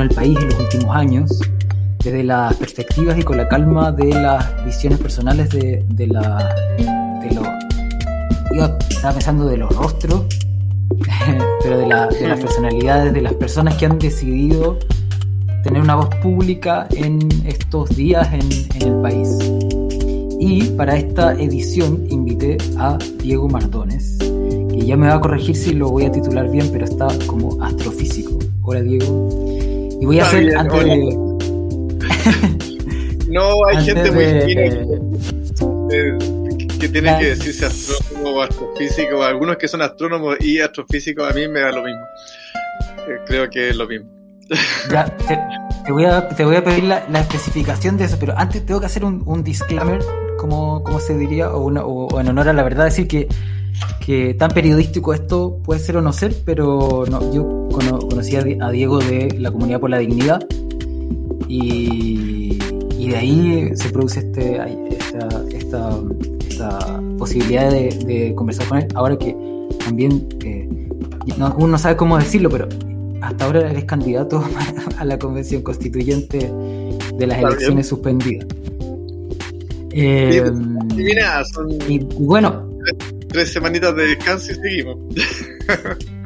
en el país en los últimos años, desde las perspectivas y con la calma de las visiones personales de, de la de los yo estaba pensando de los rostros pero de, la, de las personalidades de las personas que han decidido tener una voz pública en estos días en, en el país. Y para esta edición invité a Diego Mardones, que ya me va a corregir si lo voy a titular bien, pero está como astrofísico. Hola Diego. Y voy a hacer antes de... no, hay gente muy que tiene que decirse astrónomo o astrofísico. Algunos que son astrónomos y astrofísicos, a mí me da lo mismo. Eh, creo que es lo mismo. Ya, te, voy, a, te voy a pedir la, la, especificación de eso, pero antes tengo que hacer un, un disclaimer, como, como se diría, o, una, o, o, en honor a la verdad, decir que, que tan periodístico esto puede ser o no ser, pero no, yo cono, conocí a Diego de la Comunidad por la Dignidad y, y de ahí se produce este, esta, esta, esta posibilidad de, de, conversar con él, ahora que también eh, no, uno no sabe cómo decirlo, pero hasta ahora eres candidato a la convención constituyente de las elecciones suspendidas. Eh, y son y bueno, tres, tres, semanitas de descanso y seguimos.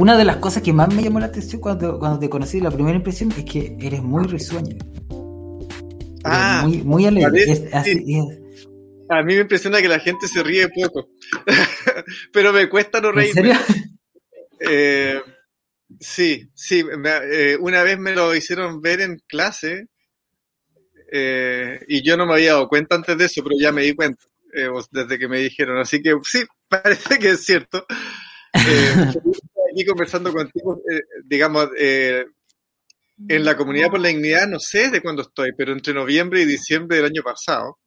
Una de las cosas que más me llamó la atención cuando, cuando te conocí, la primera impresión es que eres muy risueño. Ah, muy, muy alegre. Es, así, sí. es... A mí me impresiona que la gente se ríe poco, pero me cuesta no reírme. ¿En serio? Eh, sí, sí. Me, eh, una vez me lo hicieron ver en clase eh, y yo no me había dado cuenta antes de eso, pero ya me di cuenta desde que me dijeron. Así que sí, parece que es cierto. Aquí conversando contigo, digamos, en la comunidad por la dignidad, no sé de cuándo estoy, pero entre noviembre y diciembre del año pasado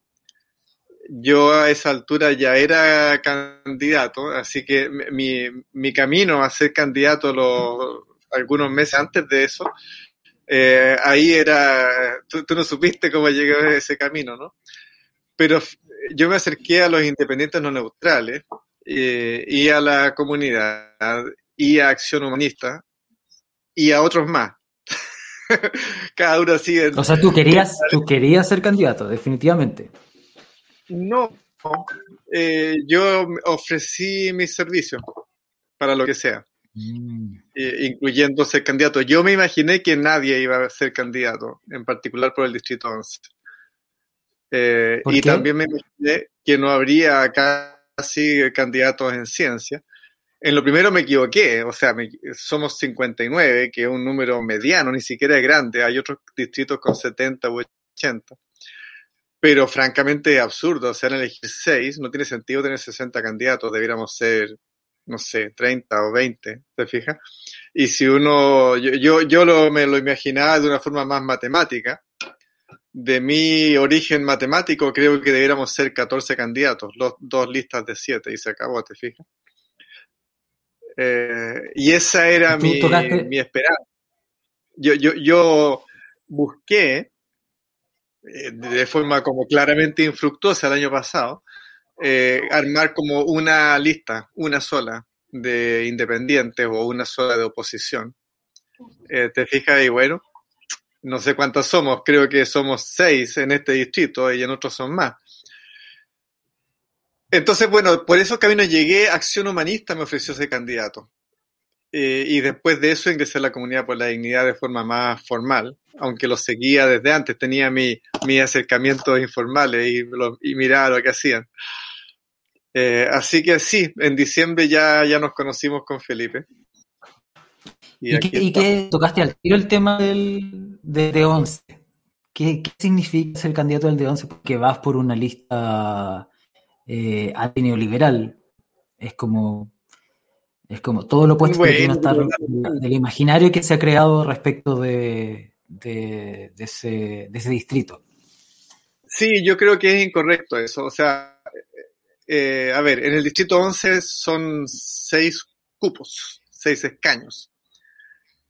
yo a esa altura ya era candidato, así que mi, mi camino a ser candidato los, algunos meses antes de eso, eh, ahí era, tú, tú, no supiste cómo llegué a ese camino, ¿no? Pero yo me acerqué a los independientes no neutrales eh, y a la comunidad y a Acción Humanista y a otros más. Cada uno así. En, o sea, tú querías, tú querías ser candidato, definitivamente. No, eh, yo ofrecí mis servicios para lo que sea, mm. eh, incluyendo ser candidato. Yo me imaginé que nadie iba a ser candidato, en particular por el Distrito 11. Eh, y qué? también me imaginé que no habría casi candidatos en ciencia. En lo primero me equivoqué, o sea, me, somos 59, que es un número mediano, ni siquiera es grande. Hay otros distritos con 70 u 80 pero francamente absurdo, se han elegido seis, no tiene sentido tener 60 candidatos, debiéramos ser, no sé, 30 o 20, ¿te fijas? Y si uno, yo, yo, yo lo, me lo imaginaba de una forma más matemática, de mi origen matemático creo que debiéramos ser 14 candidatos, los, dos listas de 7 y se acabó, ¿te fijas? Eh, y esa era mi, mi, esperanza. Yo, yo, yo busqué de forma como claramente infructuosa el año pasado, eh, armar como una lista, una sola de independientes o una sola de oposición. Eh, ¿Te fijas? Y bueno, no sé cuántos somos, creo que somos seis en este distrito y en otros son más. Entonces, bueno, por esos caminos llegué, Acción Humanista me ofreció ese candidato. Eh, y después de eso ingresé a la comunidad por la dignidad de forma más formal, aunque lo seguía desde antes, tenía mi, mi acercamientos informales y, lo, y, miraba lo que hacían. Eh, así que sí, en diciembre ya, ya nos conocimos con Felipe. ¿Y, ¿Y, qué, ¿y qué, tocaste al tiro el tema del, de, de 11? ¿Qué, ¿Qué, significa ser candidato del de 11? Porque vas por una lista eh, antineoliberal. Es como es como todo lo opuesto bueno, que no está del imaginario que se ha creado respecto de, de, de, ese, de, ese, distrito. Sí, yo creo que es incorrecto eso. O sea, eh, a ver, en el distrito 11 son seis cupos, seis escaños.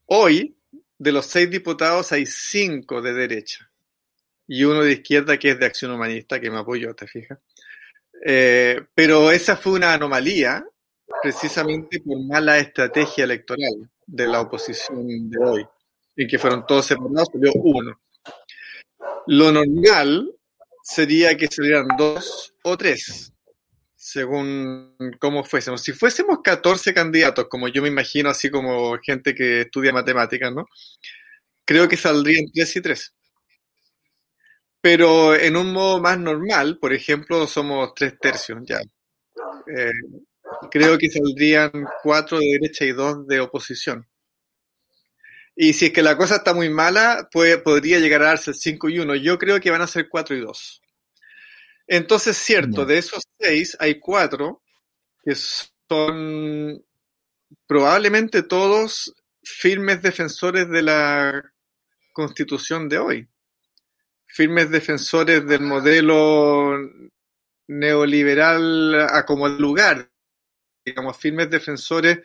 Hoy, de los seis diputados hay cinco de derecha y uno de izquierda que es de Acción Humanista, que me apoyó, ¿te fijas? Eh, pero esa fue una anomalía precisamente por mala estrategia electoral de la oposición de hoy, en que fueron todos separados, salió uno. Lo normal sería que salieran dos o tres, según cómo fuésemos. Si fuésemos 14 candidatos, como yo me imagino, así como gente que estudia matemáticas, ¿no? Creo que saldrían tres y tres. Pero en un modo más normal, por ejemplo, somos tres tercios ya. Eh, creo que saldrían cuatro de derecha y dos de oposición. Y si es que la cosa está muy mala, pues podría llegar a darse el 5 y 1. Yo creo que van a ser 4 y 2. Entonces, cierto, de esos 6 hay 4 que son probablemente todos firmes defensores de la constitución de hoy. Firmes defensores del modelo neoliberal a como lugar, digamos, firmes defensores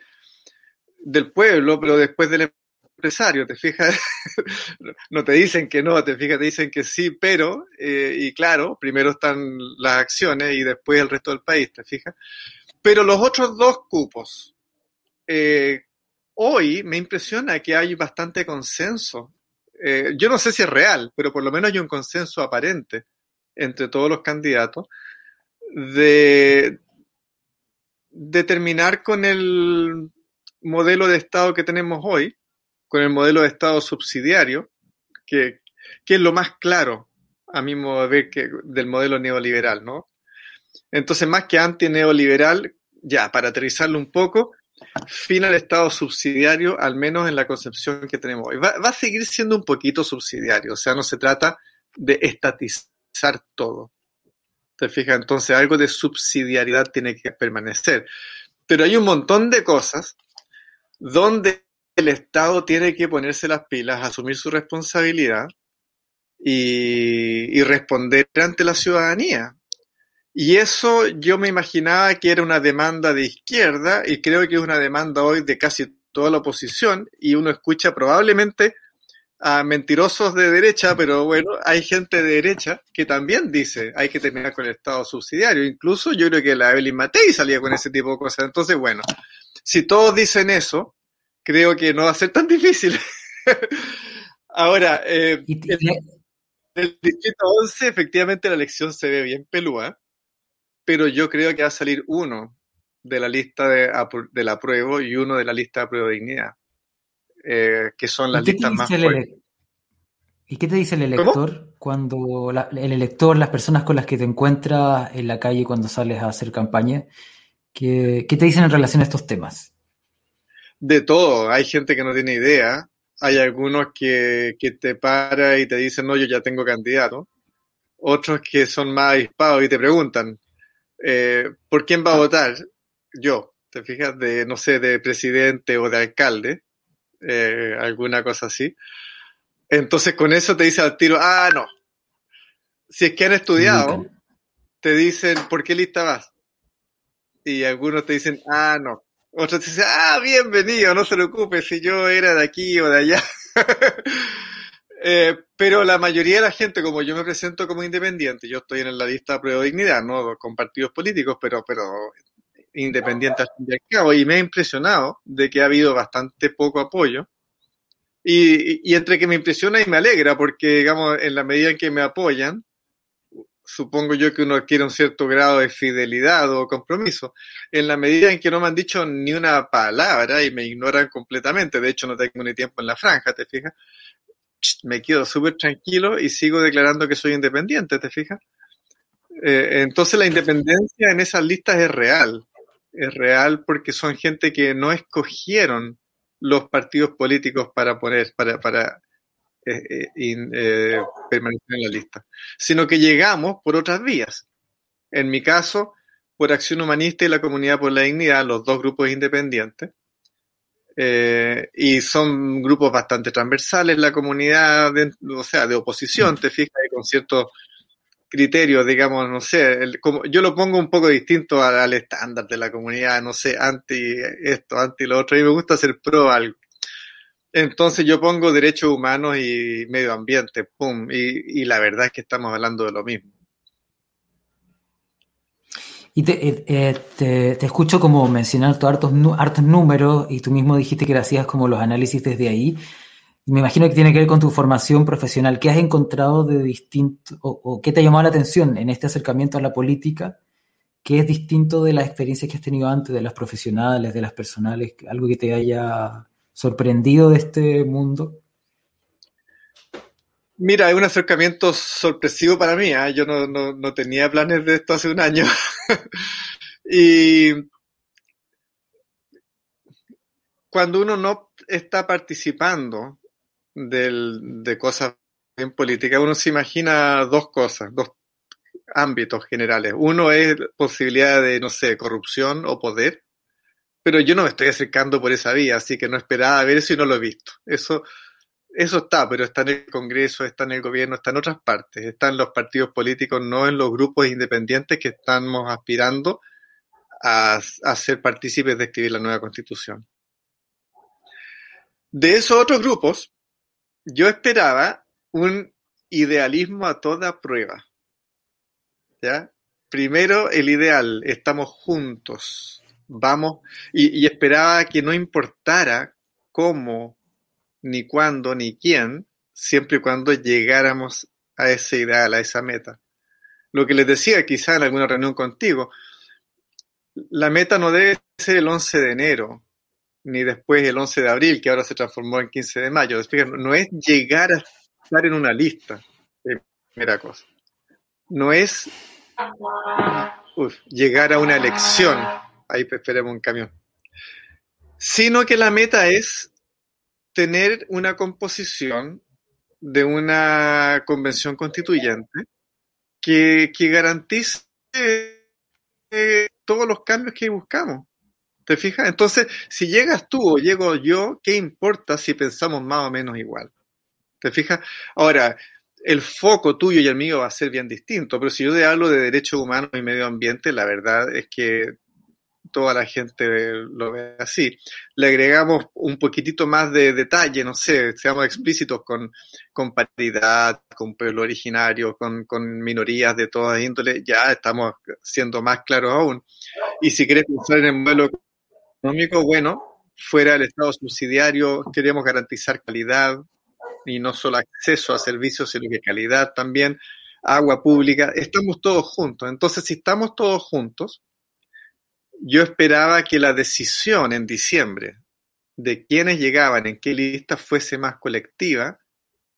del pueblo, pero después del empresario, ¿te fijas? no te dicen que no, te fijas, te dicen que sí, pero, eh, y claro, primero están las acciones y después el resto del país, ¿te fijas? Pero los otros dos cupos, eh, hoy me impresiona que hay bastante consenso. Eh, yo no sé si es real, pero por lo menos hay un consenso aparente entre todos los candidatos de, de terminar con el modelo de Estado que tenemos hoy, con el modelo de Estado subsidiario, que, es lo más claro, a mi modo de ver, que, del modelo neoliberal, ¿no? Entonces, más que anti-neoliberal, ya, para aterrizarlo un poco, fin al Estado subsidiario, al menos en la concepción que tenemos hoy. Va, a seguir siendo un poquito subsidiario, o sea, no se trata de estatizar todo. ¿Te fijas? Entonces, algo de subsidiariedad tiene que permanecer. Pero hay un montón de cosas donde el Estado tiene que ponerse las pilas, asumir su responsabilidad y, responder ante la ciudadanía. Y eso yo me imaginaba que era una demanda de izquierda y creo que es una demanda hoy de casi toda la oposición y uno escucha probablemente a mentirosos de derecha, pero bueno, hay gente de derecha que también dice hay que terminar con el Estado subsidiario. Incluso yo creo que la Evelyn Matei salía con ese tipo de cosas. Entonces, bueno, si todos dicen eso, creo que no va a ser tan difícil. Ahora, eh, el, distrito 11, efectivamente la elección se ve bien pelúa, pero yo creo que va a salir uno de la lista de, de la prueba y uno de la lista de prueba de dignidad, eh, que son las listas más fuertes. ¿Y qué te dice el elector cuando el elector, las personas con las que te encuentras en la calle cuando sales a hacer campaña, qué, qué te dicen en relación a estos temas? de todo. Hay gente que no tiene idea. Hay algunos que, que te para y te dicen, no, yo ya tengo candidato. Otros que son más avispados y te preguntan, eh, ¿por quién va a votar? Yo, ¿te fijas? De, no sé, de presidente o de alcalde, eh, alguna cosa así. Entonces con eso te dice al tiro, ah, no. Si es que han estudiado, te dicen, ¿por qué lista vas? Y algunos te dicen, ah, no. Otros dicen, ah, bienvenido, no se preocupe si yo era de aquí o de allá. eh, pero la mayoría de la gente, como yo me presento como independiente, yo estoy en la lista de prueba de dignidad, no con partidos políticos, pero, pero independiente al fin y al cabo, y me ha impresionado de que ha habido bastante poco apoyo. Y, y, entre que me impresiona y me alegra, porque, digamos, en la medida en que me apoyan, supongo yo que uno adquiere un cierto grado de fidelidad o compromiso. En la medida en que no me han dicho ni una palabra y me ignoran completamente, de hecho no tengo ni tiempo en la franja, ¿te fijas? Me quedo súper tranquilo y sigo declarando que soy independiente, ¿te fijas? Eh, entonces la independencia en esas listas es real. Es real porque son gente que no escogieron los partidos políticos para poner, para, para eh, eh, permanecer en la lista, sino que llegamos por otras vías. En mi caso, por Acción Humanista y la Comunidad por la Dignidad, los dos grupos independientes, eh, y son grupos bastante transversales, la comunidad, o sea, de oposición, te fijas, con ciertos criterios, digamos, no sé, como, yo lo pongo un poco distinto al, al, estándar de la comunidad, no sé, anti esto, anti lo otro, y me gusta ser pro algo. Entonces yo pongo derechos humanos y medio ambiente, pum, y, la verdad es que estamos hablando de lo mismo. Y te, eh, eh, te, escucho como mencionar hartos, hartos números y tú mismo dijiste que hacías como los análisis desde ahí. Me imagino que tiene que ver con tu formación profesional. ¿Qué has encontrado de distinto o, qué te ha llamado la atención en este acercamiento a la política? ¿Qué es distinto de las experiencias que has tenido antes, de las profesionales, de las personales? ¿Algo que te haya sorprendido de este mundo? Mira, es un acercamiento sorpresivo para mí. ¿eh? Yo no, no, tenía planes de esto hace un año. y cuando uno no está participando de cosas en política, uno se imagina dos cosas, dos ámbitos generales. Uno es posibilidad de, no sé, corrupción o poder, pero yo no me estoy acercando por esa vía, así que no esperaba ver eso y no lo he visto. Eso, eso está, pero está en el Congreso, está en el gobierno, está en otras partes, está en los partidos políticos, no en los grupos independientes que estamos aspirando a, a ser partícipes de escribir la nueva constitución. De esos otros grupos, yo esperaba un idealismo a toda prueba. ¿Ya? Primero el ideal, estamos juntos, vamos, y, esperaba que no importara cómo, ni cuándo, ni quién, siempre y cuando llegáramos a ese ideal, a esa meta. Lo que les decía quizá en alguna reunión contigo, la meta no debe ser el 11 de enero, ni después el 11 de abril, que ahora se transformó en 15 de mayo. no es llegar a estar en una lista, primera cosa. No es llegar a una elección, ahí esperemos un camión, sino que la meta es tener una composición de una convención constituyente que, que garantice todos los cambios que buscamos. ¿Te fijas? Entonces, si llegas tú o llego yo, ¿qué importa si pensamos más o menos igual? ¿Te fijas? Ahora, el foco tuyo y el mío va a ser bien distinto, pero si yo te hablo de derechos humanos y medio ambiente, la verdad es que toda la gente lo ve así. Le agregamos un poquitito más de detalle, no sé, seamos explícitos con, con paridad, con pueblo originario, con, minorías de todas índoles, ya estamos siendo más claros aún. Y si quieres pensar en el modelo económico, bueno, fuera del Estado subsidiario, queremos garantizar calidad, y no solo acceso a servicios, sino que calidad también, agua pública, estamos todos juntos. Entonces, si estamos todos juntos, yo esperaba que la decisión en diciembre de quiénes llegaban en qué lista fuese más colectiva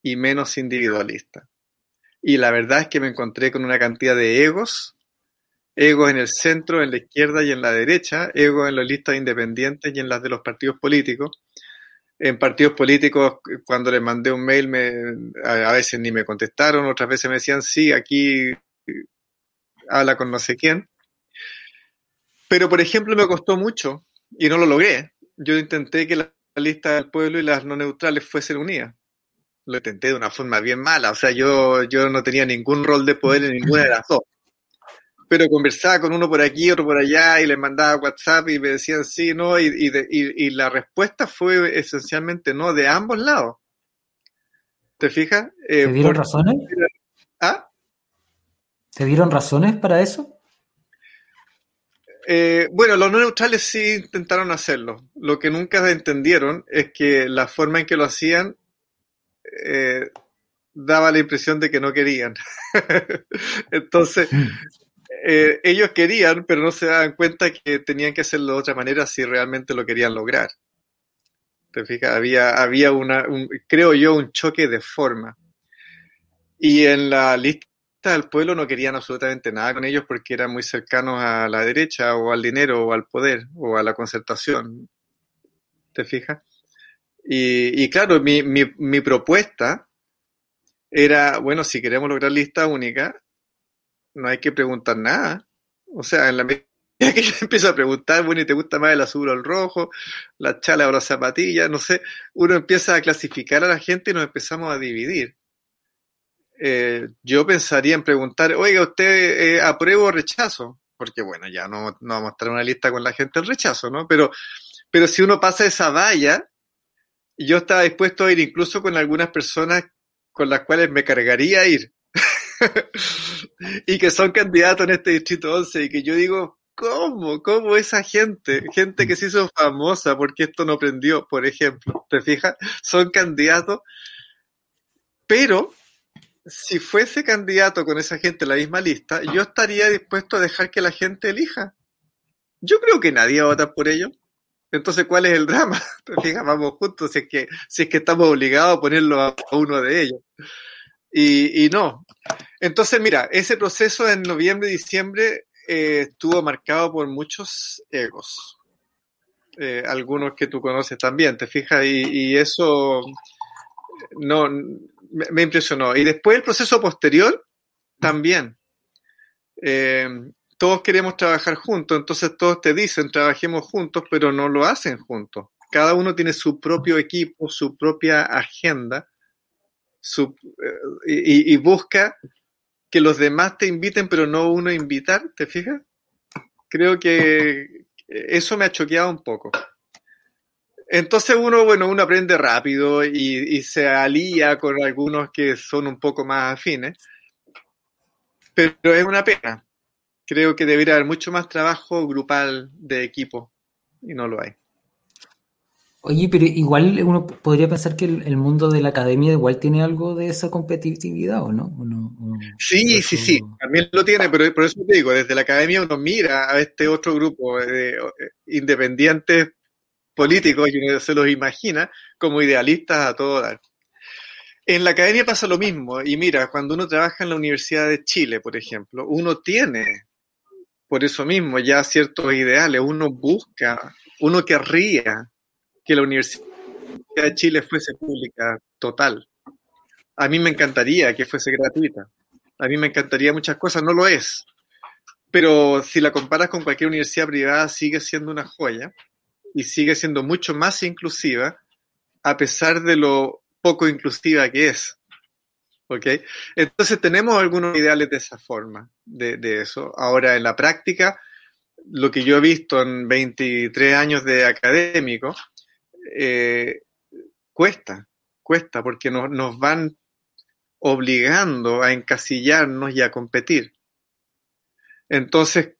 y menos individualista. Y la verdad es que me encontré con una cantidad de egos, egos en el centro, en la izquierda y en la derecha, egos en las listas independientes y en las de los partidos políticos, en partidos políticos, cuando les mandé un mail, me, a, veces ni me contestaron, otras veces me decían, sí, aquí habla con no sé quién. Pero, por ejemplo, me costó mucho y no lo logré. Yo intenté que la lista del pueblo y las no neutrales fuesen unidas. Lo intenté de una forma bien mala, o sea, yo, yo no tenía ningún rol de poder en ninguna de las dos pero conversaba con uno por aquí, otro por allá, y les mandaba WhatsApp y me decían sí, no, y, y, y, la respuesta fue esencialmente no, de ambos lados. ¿Te fijas? Eh, ¿Te dieron razones? ¿Ah? ¿Te dieron razones para eso? Eh, bueno, los no neutrales sí intentaron hacerlo. Lo que nunca entendieron es que la forma en que lo hacían eh, daba la impresión de que no querían. Entonces, mm. Eh, ellos querían, pero no se daban cuenta que tenían que hacerlo de otra manera si realmente lo querían lograr. ¿Te fijas? Había, había una, creo yo, un choque de forma. Y en la lista del pueblo no querían absolutamente nada con ellos porque eran muy cercanos a la derecha o al dinero o al poder o a la concertación. ¿Te fijas? Y, y claro, mi, mi, mi propuesta era, bueno, si queremos lograr lista única, no hay que preguntar nada. O sea, en la medida que yo empiezo a preguntar, bueno, ¿y te gusta más el azul o el rojo? La chala o la zapatilla, no sé, uno empieza a clasificar a la gente y nos empezamos a dividir. Eh, yo pensaría en preguntar, oiga, ¿usted eh, aprueba o rechazo? Porque bueno, ya no, no vamos a estar en una lista con la gente el rechazo, ¿no? Pero, pero si uno pasa esa valla, yo estaba dispuesto a ir incluso con algunas personas con las cuales me cargaría ir. y que son candidatos en este distrito 11 y que yo digo, ¿cómo? ¿Cómo esa gente? Gente que se hizo famosa porque esto no prendió, por ejemplo, ¿te fijas? Son candidatos, pero si fuese candidato con esa gente en la misma lista, yo estaría dispuesto a dejar que la gente elija. Yo creo que nadie va a votar por ellos. Entonces, ¿cuál es el drama? Fíjate, vamos juntos, si es que, si es que estamos obligados a ponerlo a, uno de ellos. Y, y, no. Entonces, mira, ese proceso en noviembre y diciembre eh, estuvo marcado por muchos egos. Eh, algunos que tú conoces también, ¿te fijas? Y, y eso no me, impresionó. Y después el proceso posterior, también. Eh, todos queremos trabajar juntos, entonces todos te dicen trabajemos juntos, pero no lo hacen juntos. Cada uno tiene su propio equipo, su propia agenda, su, eh, y, y, busca que los demás te inviten, pero no uno invitar, ¿te fijas? Creo que eso me ha choqueado un poco. Entonces uno, bueno, uno aprende rápido y, y se alía con algunos que son un poco más afines, pero es una pena creo que debería haber mucho más trabajo grupal de equipo y no lo hay. Oye, pero igual uno podría pensar que el, el mundo de la academia igual tiene algo de esa competitividad, ¿o no? ¿O no? ¿O sí, eso... sí, sí, también lo tiene, pero por eso te digo, desde la academia uno mira a este otro grupo de independientes políticos y uno se los imagina como idealistas a todo dar. En la academia pasa lo mismo, y mira, cuando uno trabaja en la Universidad de Chile, por ejemplo, uno tiene por eso mismo ya ciertos ideales. Uno busca, uno querría que la Universidad de Chile fuese pública total. A mí me encantaría que fuese gratuita. A mí me encantaría muchas cosas, no lo es. Pero si la comparas con cualquier universidad privada, sigue siendo una joya y sigue siendo mucho más inclusiva, a pesar de lo poco inclusiva que es. ¿Ok? Entonces tenemos algunos ideales de esa forma, de, eso. Ahora, en la práctica, lo que yo he visto en 23 años de académico, eh, cuesta, cuesta, porque nos, nos van obligando a encasillarnos y a competir. Entonces,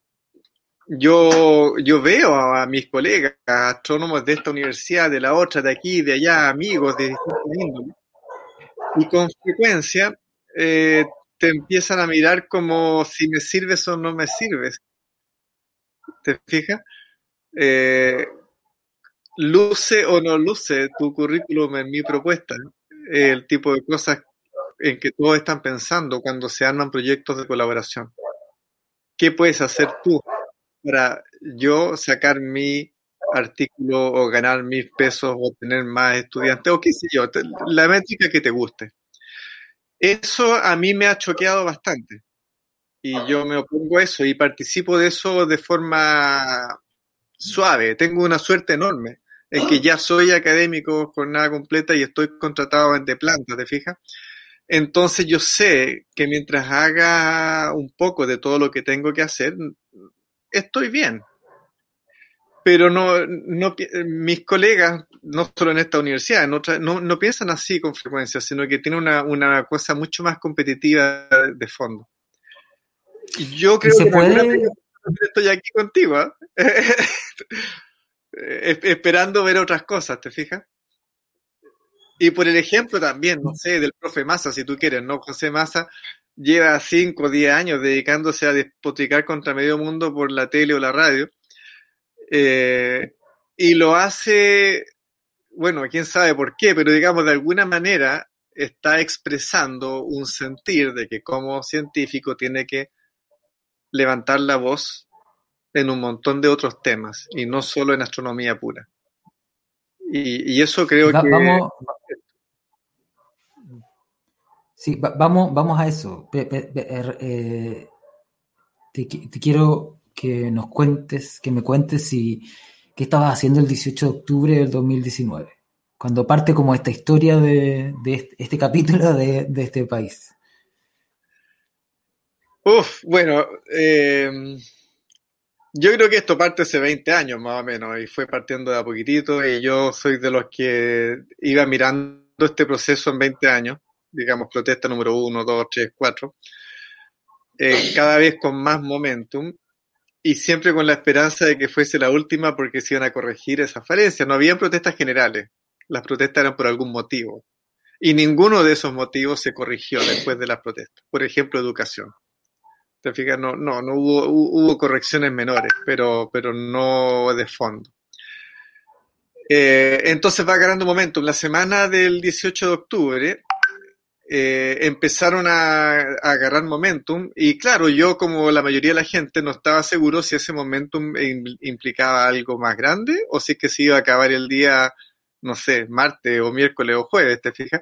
yo, yo veo a, mis colegas, astrónomos de esta universidad, de la otra, de aquí, de allá, amigos de distintos índoles, y con frecuencia eh, te empiezan a mirar como si me sirves o no me sirves. ¿Te fijas? Eh, luce o no luce tu currículum en mi propuesta. El tipo de cosas en que todos están pensando cuando se arman proyectos de colaboración. ¿Qué puedes hacer tú para yo sacar mi artículo o ganar mil pesos o tener más estudiantes o qué sé yo, la métrica que te guste. Eso a mí me ha choqueado bastante y yo me opongo a eso y participo de eso de forma suave. Tengo una suerte enorme en que ya soy académico jornada completa y estoy contratado de planta, ¿te fijas? Entonces yo sé que mientras haga un poco de todo lo que tengo que hacer, estoy bien pero no, no, mis colegas, no solo en esta universidad, en otra, no, no piensan así con frecuencia, sino que tienen una, una cosa mucho más competitiva de fondo. Yo creo se que puede... estoy aquí contigo, ¿eh? esperando ver otras cosas, ¿te fijas? Y por el ejemplo también, no sé, del profe Massa, si tú quieres, ¿no? José Massa lleva 5 o 10 años dedicándose a despotricar contra medio mundo por la tele o la radio eh, y lo hace, bueno, quién sabe por qué, pero digamos de alguna manera está expresando un sentir de que como científico tiene que levantar la voz en un montón de otros temas y no solo en astronomía pura. Y, y eso creo va, que... Vamos, sí, va, vamos, vamos a eso. Eh, te, quiero que nos cuentes, que me cuentes si qué estabas haciendo el 18 de octubre del 2019, cuando parte como esta historia de, este, capítulo de, este país. Uf, bueno, eh, yo creo que esto parte hace 20 años más o menos y fue partiendo de a poquitito y yo soy de los que iba mirando este proceso en 20 años, digamos protesta número 1, 2, 3, 4, cada vez con más momentum y siempre con la esperanza de que fuese la última porque se iban a corregir esas falencias. No habían protestas generales, las protestas eran por algún motivo. Y ninguno de esos motivos se corrigió después de las protestas. Por ejemplo, educación. ¿Te fijas? No, no, no hubo, hubo correcciones menores, pero, pero no de fondo. Eh, entonces va ganando momentum. La semana del 18 de octubre eh, empezaron a, agarrar momentum y claro, yo como la mayoría de la gente no estaba seguro si ese momentum implicaba algo más grande o si es que se iba a acabar el día, no sé, martes o miércoles o jueves, ¿te fijas?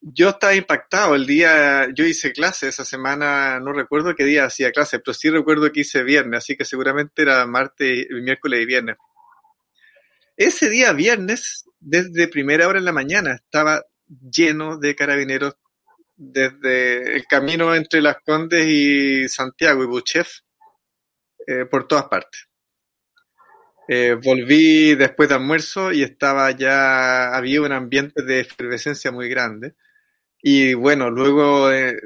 Yo estaba impactado el día, yo hice clase esa semana, no recuerdo qué día hacía clase, pero sí recuerdo que hice viernes, así que seguramente era martes, miércoles y viernes. Ese día viernes, desde primera hora en la mañana, estaba lleno de carabineros desde el camino entre Las Condes y Santiago y Buchef eh, por todas partes. Eh, volví después de almuerzo y estaba ya, había un ambiente de efervescencia muy grande. Y bueno, luego, eh,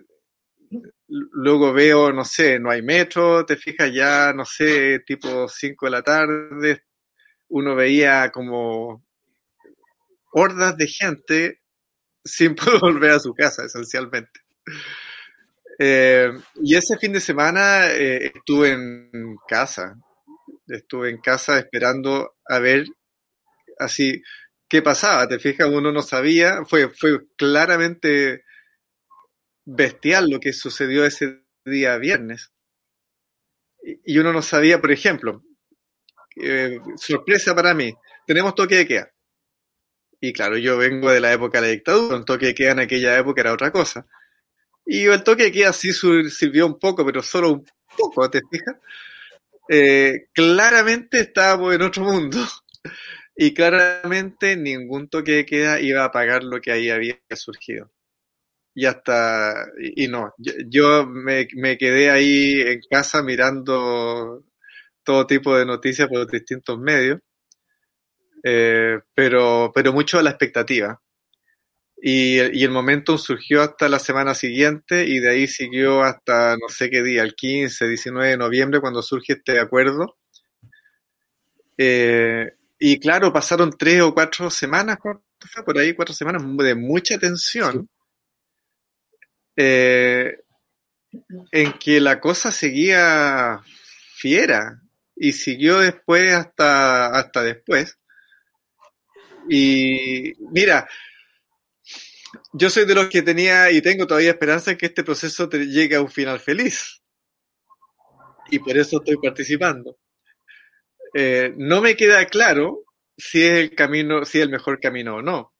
luego veo, no sé, no hay metro, te fijas ya, no sé, tipo 5 de la tarde, uno veía como hordas de gente sin poder volver a su casa, esencialmente. Eh, y ese fin de semana eh, estuve en casa, estuve en casa esperando a ver así qué pasaba. Te fijas, uno no sabía, fue, fue claramente bestial lo que sucedió ese día viernes. Y uno no sabía, por ejemplo, eh, sorpresa para mí, tenemos toque de queda. Y claro, yo vengo de la época de la dictadura, un toque de queda en aquella época era otra cosa. Y el toque de queda sí sirvió un poco, pero solo un poco, ¿te fijas? Eh, claramente estábamos en otro mundo. Y claramente ningún toque de queda iba a pagar lo que ahí había surgido. Y hasta, y, no, yo, me, me, quedé ahí en casa mirando todo tipo de noticias por distintos medios. Eh, pero, pero mucho a la expectativa. Y, y, el momentum surgió hasta la semana siguiente y de ahí siguió hasta no sé qué día, el 15, 19 de noviembre, cuando surge este acuerdo. Eh, y claro, pasaron tres o cuatro semanas, por ahí cuatro semanas de mucha tensión, eh, en que la cosa seguía fiera y siguió después hasta, hasta después. Y mira, yo soy de los que tenía y tengo todavía esperanza en que este proceso llegue a un final feliz. Y por eso estoy participando. Eh, no me queda claro si es el camino, si es el mejor camino o no.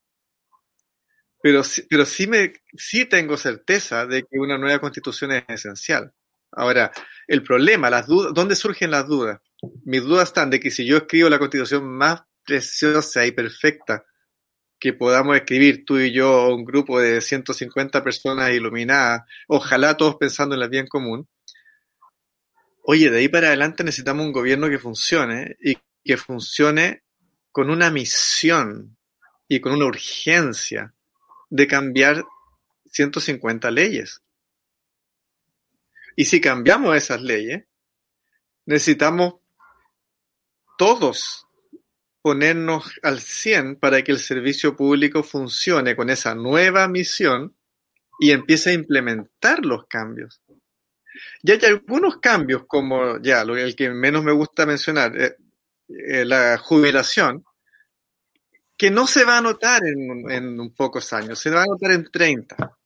Pero, pero sí, me, sí tengo certeza de que una nueva constitución es esencial. Ahora, el problema, las dudas, ¿dónde surgen las dudas? Mis dudas están de que si yo escribo la constitución más preciosa y perfecta que podamos escribir tú y yo, un grupo de 150 personas iluminadas, ojalá todos pensando en el bien común. Oye, de ahí para adelante necesitamos un gobierno que funcione y que funcione con una misión y con una urgencia de cambiar 150 leyes. Y si cambiamos esas leyes, necesitamos todos ponernos al 100 para que el servicio público funcione con esa nueva misión y empiece a implementar los cambios. Y hay algunos cambios, como ya, el que menos me gusta mencionar, eh, eh, la jubilación, que no se va a notar en, en pocos años, se va a notar en 30.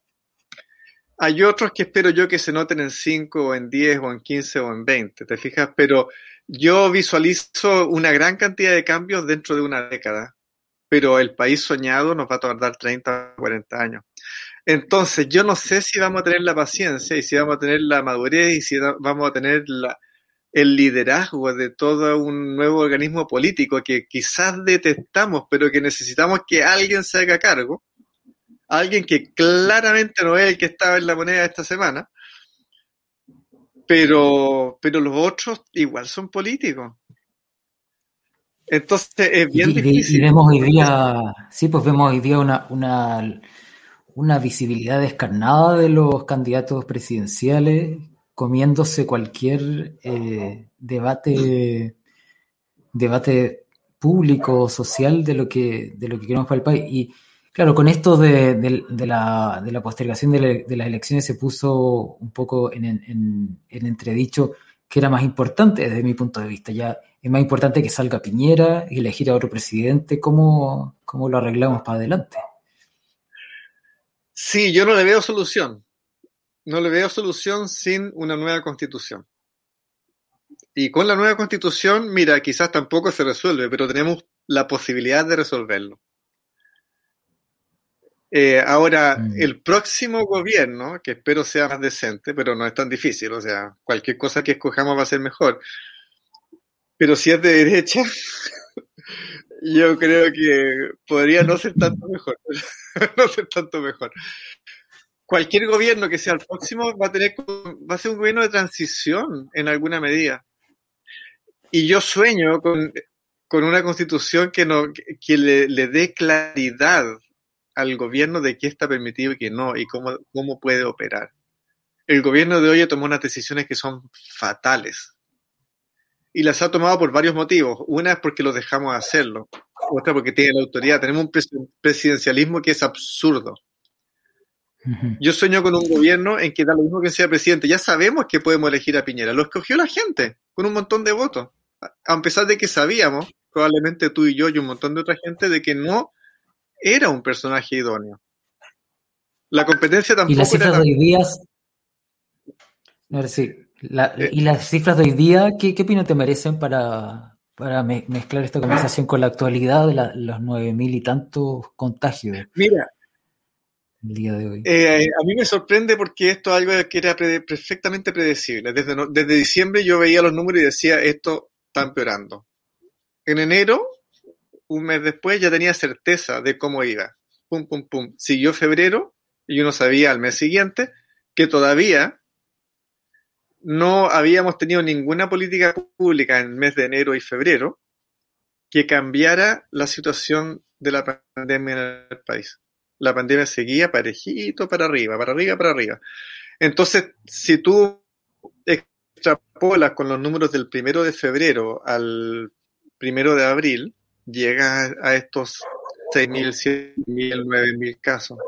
Hay otros que espero yo que se noten en 5 o en 10 o en 15 o en 20, ¿te fijas? Pero yo visualizo una gran cantidad de cambios dentro de una década, pero el país soñado nos va a tardar 30 o 40 años. Entonces, yo no sé si vamos a tener la paciencia y si vamos a tener la madurez y si vamos a tener el liderazgo de todo un nuevo organismo político que quizás detestamos, pero que necesitamos que alguien se haga cargo. Alguien que claramente no es el que estaba en la moneda esta semana pero, pero los otros igual son políticos. Entonces es bien difícil. Y vemos hoy día, sí, pues vemos hoy día una, una, una visibilidad descarnada de los candidatos presidenciales comiéndose cualquier eh, debate, debate público, social de lo que, de lo que queremos para el país. Y claro, con esto de, la, postergación de, las elecciones se puso un poco en, en, en, entredicho que era más importante desde mi punto de vista. Ya es más importante que salga Piñera y elegir a otro presidente. ¿Cómo, cómo lo arreglamos para adelante? Sí, yo no le veo solución. No le veo solución sin una nueva constitución. Y con la nueva constitución, mira, quizás tampoco se resuelve, pero tenemos la posibilidad de resolverlo. Eh, ahora, mm. el próximo gobierno, que espero sea más decente, pero no es tan difícil, o sea, cualquier cosa que escojamos va a ser mejor. Pero si es de derecha, yo creo que podría no ser tanto mejor. no ser tanto mejor. Cualquier gobierno que sea el próximo va a tener va a ser un gobierno de transición en alguna medida. Y yo sueño con, una constitución que, no, que le, dé claridad al gobierno de qué está permitido y qué no, y cómo, cómo puede operar. El gobierno de hoy tomó unas decisiones que son fatales. Y las ha tomado por varios motivos. Una es porque los dejamos hacerlo. Otra porque tiene la autoridad. Tenemos un presidencialismo que es absurdo. Yo sueño con un gobierno en que da lo mismo que sea presidente. Ya sabemos que podemos elegir a Piñera. Lo escogió la gente con un montón de votos a pesar de que sabíamos, probablemente tú y yo y un montón de otra gente, de que no era un personaje idóneo. La competencia tampoco. Y las cifras de hoy día. Eh. y las cifras de hoy día, ¿qué, qué opinión te merecen para, para mezclar esta conversación con la actualidad de los nueve mil y tantos contagios? Mira, el día de hoy. Eh, a mí me sorprende porque esto es algo que era perfectamente predecible. Desde, desde diciembre yo veía los números y decía, esto está empeorando. En enero, un mes después, ya tenía certeza de cómo iba. Pum, pum, pum. Siguió febrero y uno sabía al mes siguiente que todavía no habíamos tenido ninguna política pública en el mes de enero y febrero que cambiara la situación de la pandemia en el país. La pandemia seguía parejito para arriba, para arriba, para arriba. Entonces, si tú extrapolas con los números del primero de febrero al primero de abril, llega a estos 6.000, 7.000, 9.000 casos.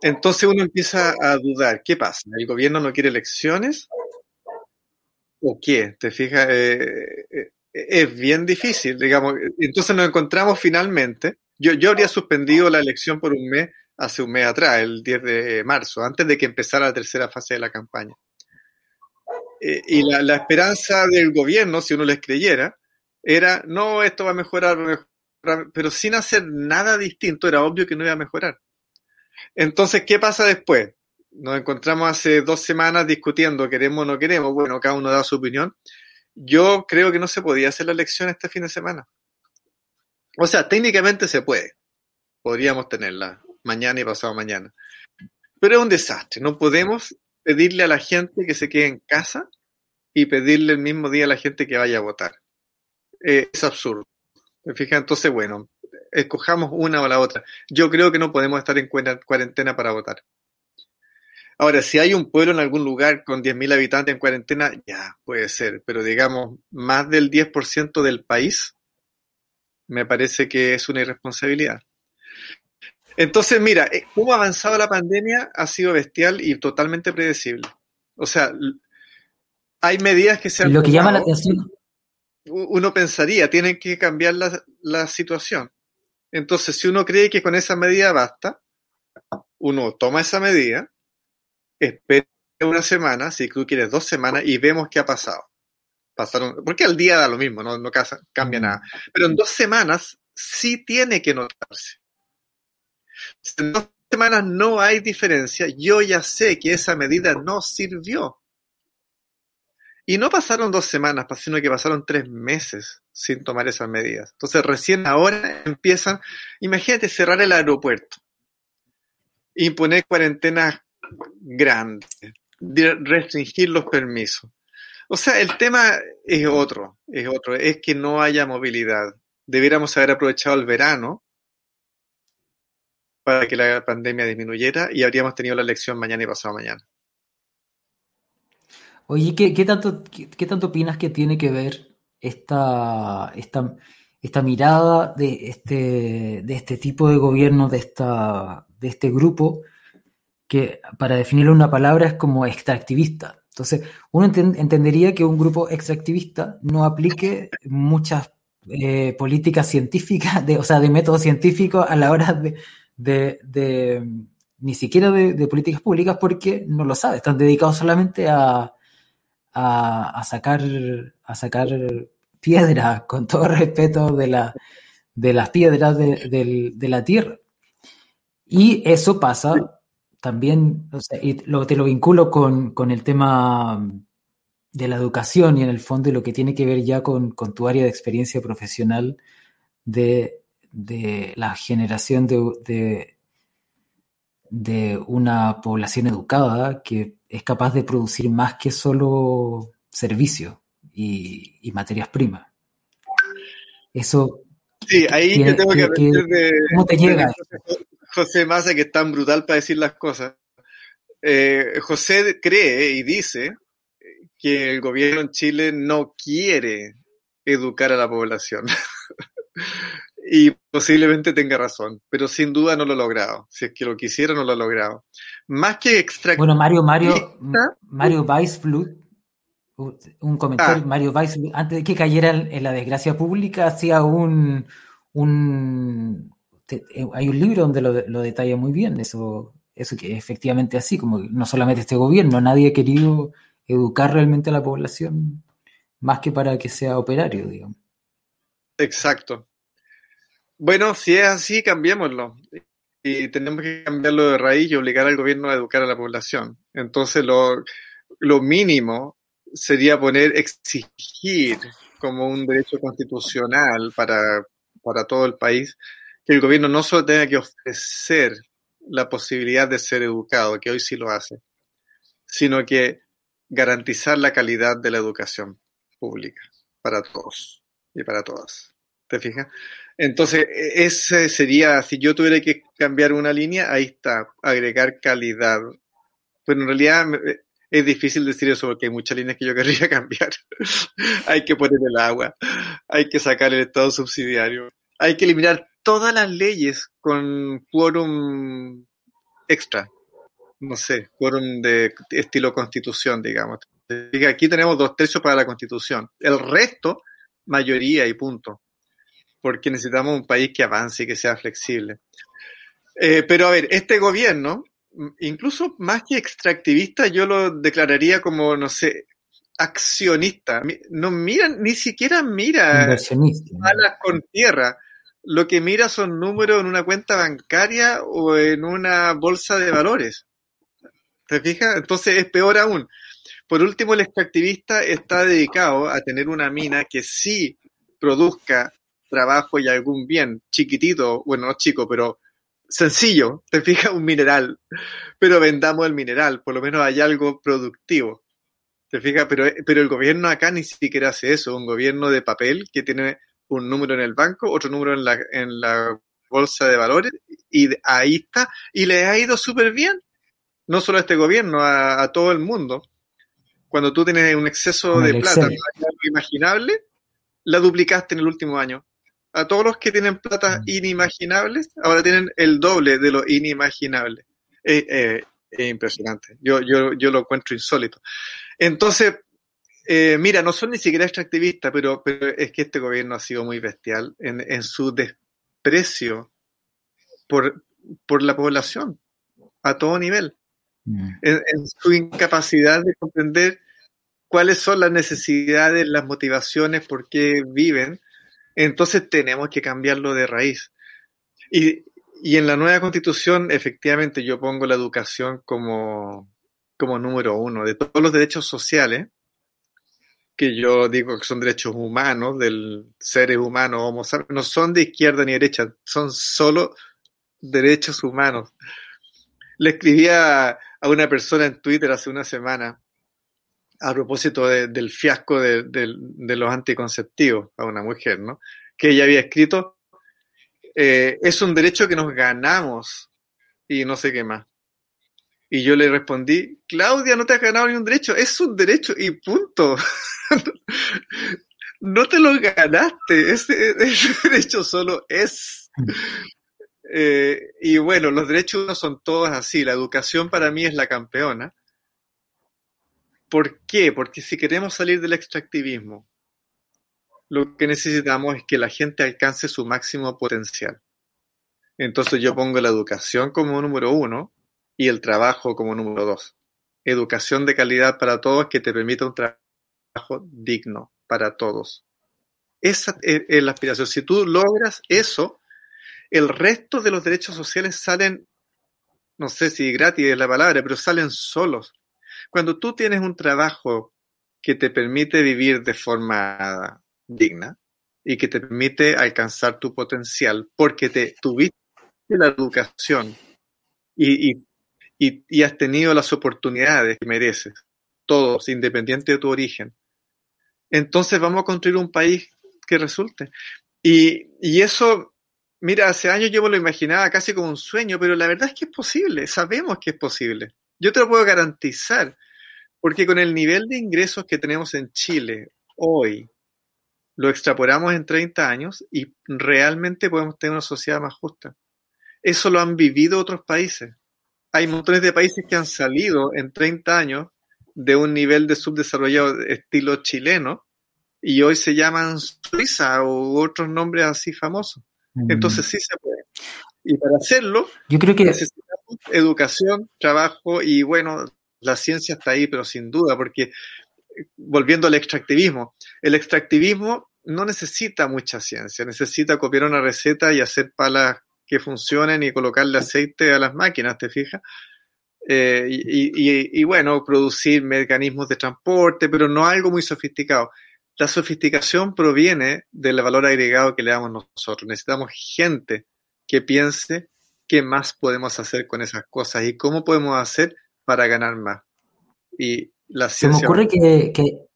Entonces uno empieza a dudar, ¿qué pasa? ¿El gobierno no quiere elecciones? ¿O qué? ¿Te fijas? Eh, eh, es bien difícil, digamos. Entonces nos encontramos finalmente. Yo, yo habría suspendido la elección por un mes hace un mes atrás, el 10 de marzo, antes de que empezara la tercera fase de la campaña. Eh, y la, esperanza del gobierno, si uno les creyera, era, no, esto va a mejorar, pero sin hacer nada distinto, era obvio que no iba a mejorar. Entonces, ¿qué pasa después? Nos encontramos hace dos semanas discutiendo, queremos o no queremos, bueno, cada uno da su opinión. Yo creo que no se podía hacer la elección este fin de semana. O sea, técnicamente se puede. Podríamos tenerla mañana y pasado mañana. Pero es un desastre. No podemos pedirle a la gente que se quede en casa y pedirle el mismo día a la gente que vaya a votar. Eh, es absurdo. ¿Me fija? Entonces, bueno, escojamos una o la otra. Yo creo que no podemos estar en cuarentena para votar. Ahora, si hay un pueblo en algún lugar con 10.000 habitantes en cuarentena, ya puede ser, pero digamos, más del 10% del país, me parece que es una irresponsabilidad. Entonces, mira, eh, cómo ha avanzado la pandemia ha sido bestial y totalmente predecible. O sea, hay medidas que se han. Lo que llama la atención. Uno pensaría, tienen que cambiar la, situación. Entonces, si uno cree que con esa medida basta, uno toma esa medida, espera una semana, si tú quieres dos semanas, y vemos qué ha pasado. Pasaron, porque al día da lo mismo, no, no cambia nada. Pero en dos semanas sí tiene que notarse. Si en dos semanas no hay diferencia, yo ya sé que esa medida no sirvió. Y no pasaron dos semanas, sino que pasaron tres meses sin tomar esas medidas. Entonces recién ahora empiezan, imagínate cerrar el aeropuerto, imponer cuarentenas grandes, restringir los permisos. O sea, el tema es otro, es otro, es que no haya movilidad. Debiéramos haber aprovechado el verano para que la pandemia disminuyera y habríamos tenido la elección mañana y pasado mañana. Oye, ¿qué, tanto, qué, tanto opinas que tiene que ver esta, esta, esta mirada de este, de este tipo de gobierno, de, esta, de este grupo, que para definirlo una palabra es como extractivista? Entonces, uno entendería que un grupo extractivista no aplique muchas eh, políticas científicas, de, o sea, de métodos científicos a la hora de, de, ni siquiera de, políticas públicas porque no lo sabe, están dedicados solamente a, a, sacar, a sacar piedras, con todo respeto de, la, de las piedras de, la tierra. Y eso pasa también, y lo, te lo vinculo con, el tema de la educación y en el fondo lo que tiene que ver ya con, tu área de experiencia profesional de, la generación de, de, una población educada que es capaz de producir más que solo servicios y, materias primas. Eso. Sí, ahí yo tengo que, aprender de. ¿Cómo te llega? José Massa, que es tan brutal para decir las cosas. Eh, José cree y dice que el gobierno en Chile no quiere educar a la población. y posiblemente tenga razón, pero sin duda no lo ha logrado. Si es que lo quisiera, no lo ha logrado. Más que extraer. Bueno, Mario, Mario, Mario Weisflut, un comentario, ah. Mario Weisflut, antes de que cayera en la desgracia pública, hacía un. un eh, hay un libro donde lo, detalla muy bien, eso, eso que es efectivamente así, como no solamente este gobierno, nadie ha querido educar realmente a la población más que para que sea operario, digamos. Exacto. Bueno, si es así, cambiémoslo. Y tenemos que cambiarlo de raíz y obligar al gobierno a educar a la población. Entonces, lo, mínimo sería poner, exigir como un derecho constitucional para, para todo el país, que el gobierno no solo tenga que ofrecer la posibilidad de ser educado, que hoy sí lo hace, sino que garantizar la calidad de la educación pública para todos y para todas. ¿Te fijas? Entonces, e, ese sería, si yo tuviera que cambiar una línea, ahí está, agregar calidad. Pero en realidad e, es difícil decir eso porque hay muchas líneas que yo querría cambiar. hay que poner el agua, hay que sacar el Estado subsidiario, hay que eliminar todas las leyes con quórum extra. No sé, quórum de estilo constitución, digamos. Aquí tenemos dos tercios para la constitución. El resto, mayoría y punto porque necesitamos un país que avance y que sea flexible. Eh, pero a ver, este gobierno, incluso más que extractivista, yo lo declararía como, no sé, accionista. No miran, ni siquiera mira malas con tierra. Lo que mira son números en una cuenta bancaria o en una bolsa de valores. ¿Te fijas? Entonces es peor aún. Por último, el extractivista está dedicado a tener una mina que sí produzca trabajo y algún bien chiquitito, bueno, no chico, pero sencillo, te fijas un mineral, pero vendamos el mineral, por lo menos hay algo productivo. Te fijas, pero, pero el gobierno acá ni siquiera hace eso, un gobierno de papel que tiene un número en el banco, otro número en la, en la bolsa de valores, y ahí está, y le ha ido súper bien, no solo a este gobierno, a, todo el mundo. Cuando tú tienes un exceso de plata imaginable, la duplicaste en el último año a todos los que tienen plata mm. inimaginables, ahora tienen el doble de lo inimaginable. Eh, eh, es impresionante. Yo, yo, yo lo encuentro insólito. Entonces, eh, mira, no son ni siquiera extractivistas, pero, pero es que este gobierno ha sido muy bestial en, en su desprecio por, por la población a todo nivel, mm. en, en, su incapacidad de comprender cuáles son las necesidades, las motivaciones, por qué viven, entonces tenemos que cambiarlo de raíz. Y, en la nueva constitución, efectivamente, yo pongo la educación como, como número uno de todos los derechos sociales, que yo digo que son derechos humanos, del seres humanos, homo no son de izquierda ni derecha, son solo derechos humanos. Le escribí a, a una persona en Twitter hace una semana a propósito del fiasco de, los anticonceptivos a una mujer, ¿no? Que ella había escrito, eh, es un derecho que nos ganamos y no sé qué más. Y yo le respondí, Claudia, no te has ganado ni un derecho, es un derecho y punto. no te lo ganaste, ese, derecho solo es. Eh, y bueno, los derechos no son todos así, la educación para mí es la campeona. ¿Por qué? Porque si queremos salir del extractivismo, lo que necesitamos es que la gente alcance su máximo potencial. Entonces yo pongo la educación como número uno y el trabajo como número dos. Educación de calidad para todos que te permita un trabajo digno para todos. Esa es la aspiración. Si tú logras eso, el resto de los derechos sociales salen, no sé si gratis es la palabra, pero salen solos. Cuando tú tienes un trabajo que te permite vivir de forma digna y que te permite alcanzar tu potencial porque te tuviste la educación y, y, has tenido las oportunidades que mereces, todos, independiente de tu origen. Entonces vamos a construir un país que resulte. Y, y eso, mira, hace años yo me lo imaginaba casi como un sueño, pero la verdad es que es posible, sabemos que es posible. Yo te lo puedo garantizar, porque con el nivel de ingresos que tenemos en Chile hoy, lo extrapolamos en 30 años y realmente podemos tener una sociedad más justa. Eso lo han vivido otros países. Hay montones de países que han salido en 30 años de un nivel de subdesarrollado estilo chileno y hoy se llaman Suiza u otros nombres así famosos. Mm. Entonces sí se puede. Y para hacerlo, yo creo que necesitamos educación, trabajo y bueno, la ciencia está ahí, pero sin duda, porque volviendo al extractivismo, el extractivismo no necesita mucha ciencia, necesita copiar una receta y hacer palas que funcionen y colocarle aceite a las máquinas, ¿te fijas? Eh, y, y, bueno, producir mecanismos de transporte, pero no algo muy sofisticado. La sofisticación proviene del valor agregado que le damos nosotros. Necesitamos gente que piense qué más podemos hacer con esas cosas y cómo podemos hacer para ganar más. Y la ciencia... Se me ocurre que,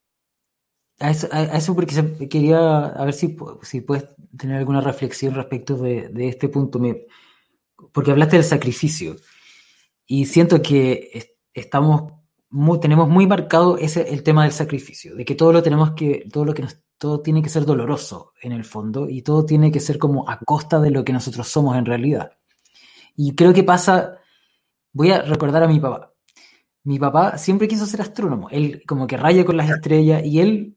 a, eso, porque quería a ver si, si puedes tener alguna reflexión respecto de, este punto, porque hablaste del sacrificio y siento que estamos tenemos muy marcado ese, el tema del sacrificio, de que todo lo tenemos que, todo lo que nos, todo tiene que ser doloroso en el fondo y todo tiene que ser como a costa de lo que nosotros somos en realidad. Y creo que pasa, voy a recordar a mi papá mi papá siempre quiso ser astrónomo. Él como que raya con las estrellas y él,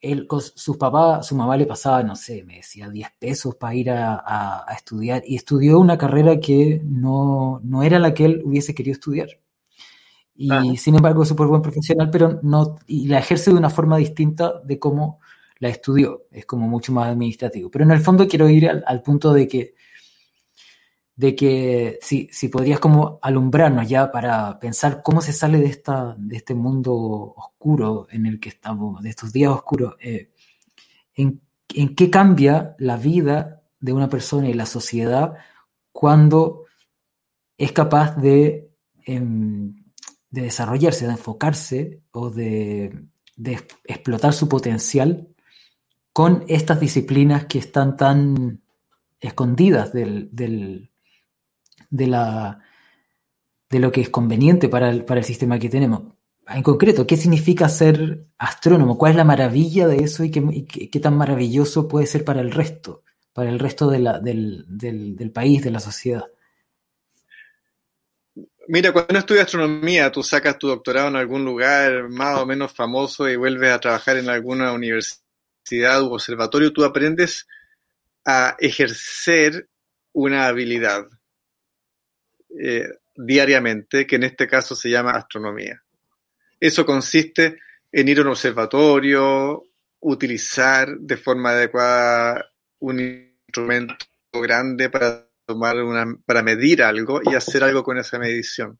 él con sus papás, su mamá le pasaba, no sé, me decía 10 pesos para ir a, estudiar y estudió una carrera que no, no, era la que él hubiese querido estudiar. Y sin embargo es súper buen profesional, pero no, y la ejerce de una forma distinta de cómo la estudió. Es como mucho más administrativo. Pero en el fondo quiero ir al punto de que de que si, si podrías como alumbrarnos ya para pensar cómo se sale de, esta, de este mundo oscuro en el que estamos, de estos días oscuros, eh, en, qué cambia la vida de una persona y la sociedad cuando es capaz de, em, de desarrollarse, de enfocarse o de, explotar su potencial con estas disciplinas que están tan escondidas del, de, la, de lo que es conveniente para el, para el sistema que tenemos. En concreto, ¿qué significa ser astrónomo? ¿Cuál es la maravilla de eso y qué, tan maravilloso puede ser para el resto, para el resto de la, del, del, país, de la sociedad? Mira, cuando estudias astronomía, tú sacas tu doctorado en algún lugar más o menos famoso y vuelves a trabajar en alguna universidad u observatorio, tú aprendes a ejercer una habilidad. Eh, diariamente, que en este caso se llama astronomía. Eso consiste en ir a un observatorio, utilizar de forma adecuada un instrumento grande para tomar una, para medir algo y hacer algo con esa medición.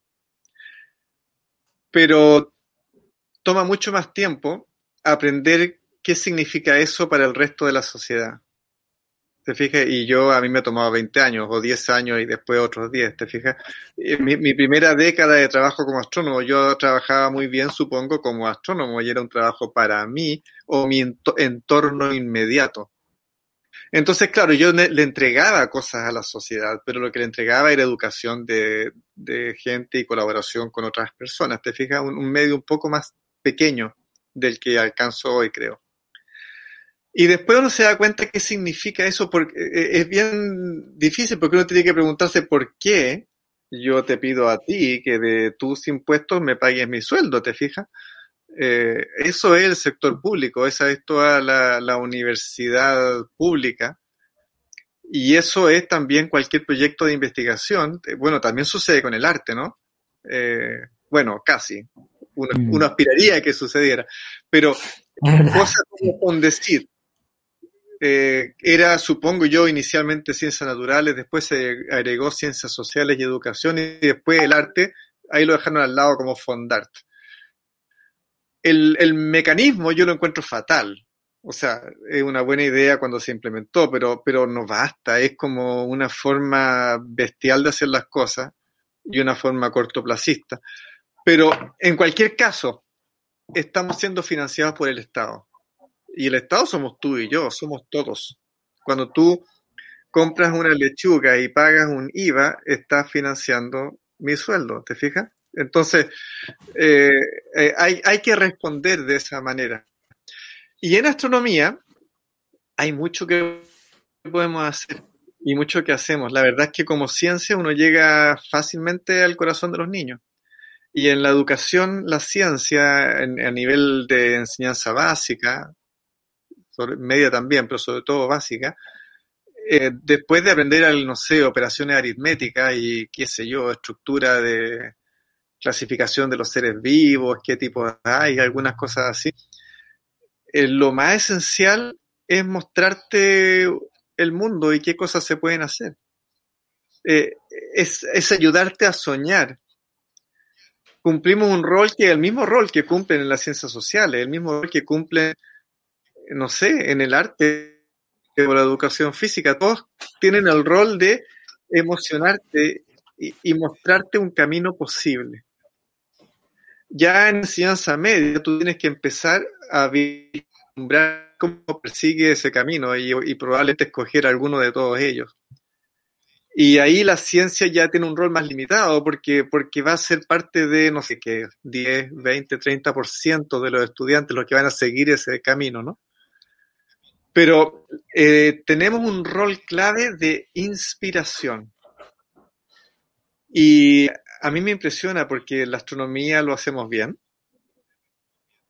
Pero toma mucho más tiempo aprender qué significa eso para el resto de la sociedad. ¿Te fijas? Y yo, a mí me ha tomado 20 años o 10 años y después otros 10, ¿te fijas? Mi, mi, primera década de trabajo como astrónomo, yo trabajaba muy bien, supongo, como astrónomo y era un trabajo para mí o mi entorno inmediato. Entonces, claro, yo le entregaba cosas a la sociedad, pero lo que le entregaba era educación de, gente y colaboración con otras personas. ¿Te fijas? Un medio un poco más pequeño del que alcanzo hoy, creo. Y después uno se da cuenta qué significa eso, porque eh, eh, es bien difícil, porque uno tiene que preguntarse por qué yo te pido a ti que de tus impuestos me pagues mi sueldo, ¿te fijas? Eh, eso es el sector público, esa es toda la, universidad pública. Y eso es también cualquier proyecto de investigación. Bueno, también sucede con el arte, ¿no? bueno, casi. Uno, mm. uno, aspiraría a que sucediera. Pero cosas como con decir, eh, era, supongo yo, inicialmente ciencias naturales, después se agregó ciencias sociales y educación y después el arte, ahí lo dejaron al lado como fondart. El, el mecanismo yo lo encuentro fatal. O sea, es una buena idea cuando se implementó, pero, pero no basta. Es como una forma bestial de hacer las cosas y una forma cortoplacista. Pero en cualquier caso, estamos siendo financiados por el Estado. Y el Estado somos tú y yo, somos todos. Cuando tú compras una lechuga y pagas un IVA, estás financiando mi sueldo, ¿te fijas? Entonces, eh, eh, hay, hay que responder de esa manera. Y en astronomía hay mucho que podemos hacer y mucho que hacemos. La verdad es que como ciencia uno llega fácilmente al corazón de los niños. Y en la educación, la ciencia, a nivel de enseñanza básica, media también, pero sobre todo básica, eh, después de aprender, al, no sé, operaciones aritméticas y qué sé yo, estructura de clasificación de los seres vivos, qué tipo hay, algunas cosas así, eh, lo más esencial es mostrarte el mundo y qué cosas se pueden hacer. Eh, es, es, ayudarte a soñar. Cumplimos un rol que es el mismo rol que cumplen en las ciencias sociales, el mismo rol que cumplen no sé, en el arte o la educación física, todos tienen el rol de emocionarte y, mostrarte un camino posible. Ya en enseñanza media, tú tienes que empezar a vislumbrar cómo persigue ese camino y, y probablemente escoger alguno de todos ellos. Y ahí la ciencia ya tiene un rol más limitado porque, porque va a ser parte de, no sé qué, 10, 20, 30% de los estudiantes los que van a seguir ese camino, ¿no? Pero eh, tenemos un rol clave de inspiración. Y a mí me impresiona porque la astronomía lo hacemos bien.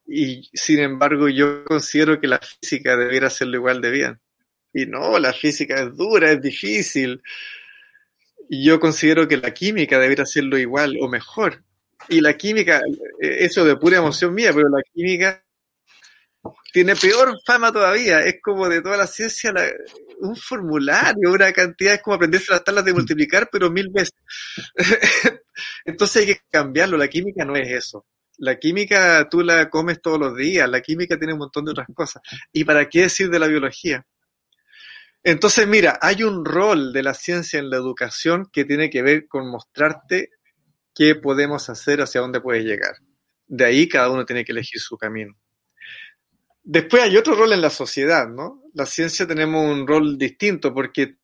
Y sin embargo, yo considero que la física debiera hacerlo igual de bien. Y no, la física es dura, es difícil. Y yo considero que la química debería hacerlo igual o mejor. Y la química, eh, eso de pura emoción mía, pero la química tiene peor fama todavía. Es como de toda la ciencia un formulario, una cantidad, es como aprenderse las tablas de multiplicar, pero mil veces. Entonces hay que cambiarlo. La química no es eso. La química tú la comes todos los días. La química tiene un montón de otras cosas. ¿Y para qué decir de la biología? Entonces, mira, hay un rol de la ciencia en la educación que tiene que ver con mostrarte qué podemos hacer, hacia dónde puedes llegar. De ahí cada uno tiene que elegir su camino. Después hay otro rol en la sociedad, ¿no? La ciencia tenemos un rol distinto porque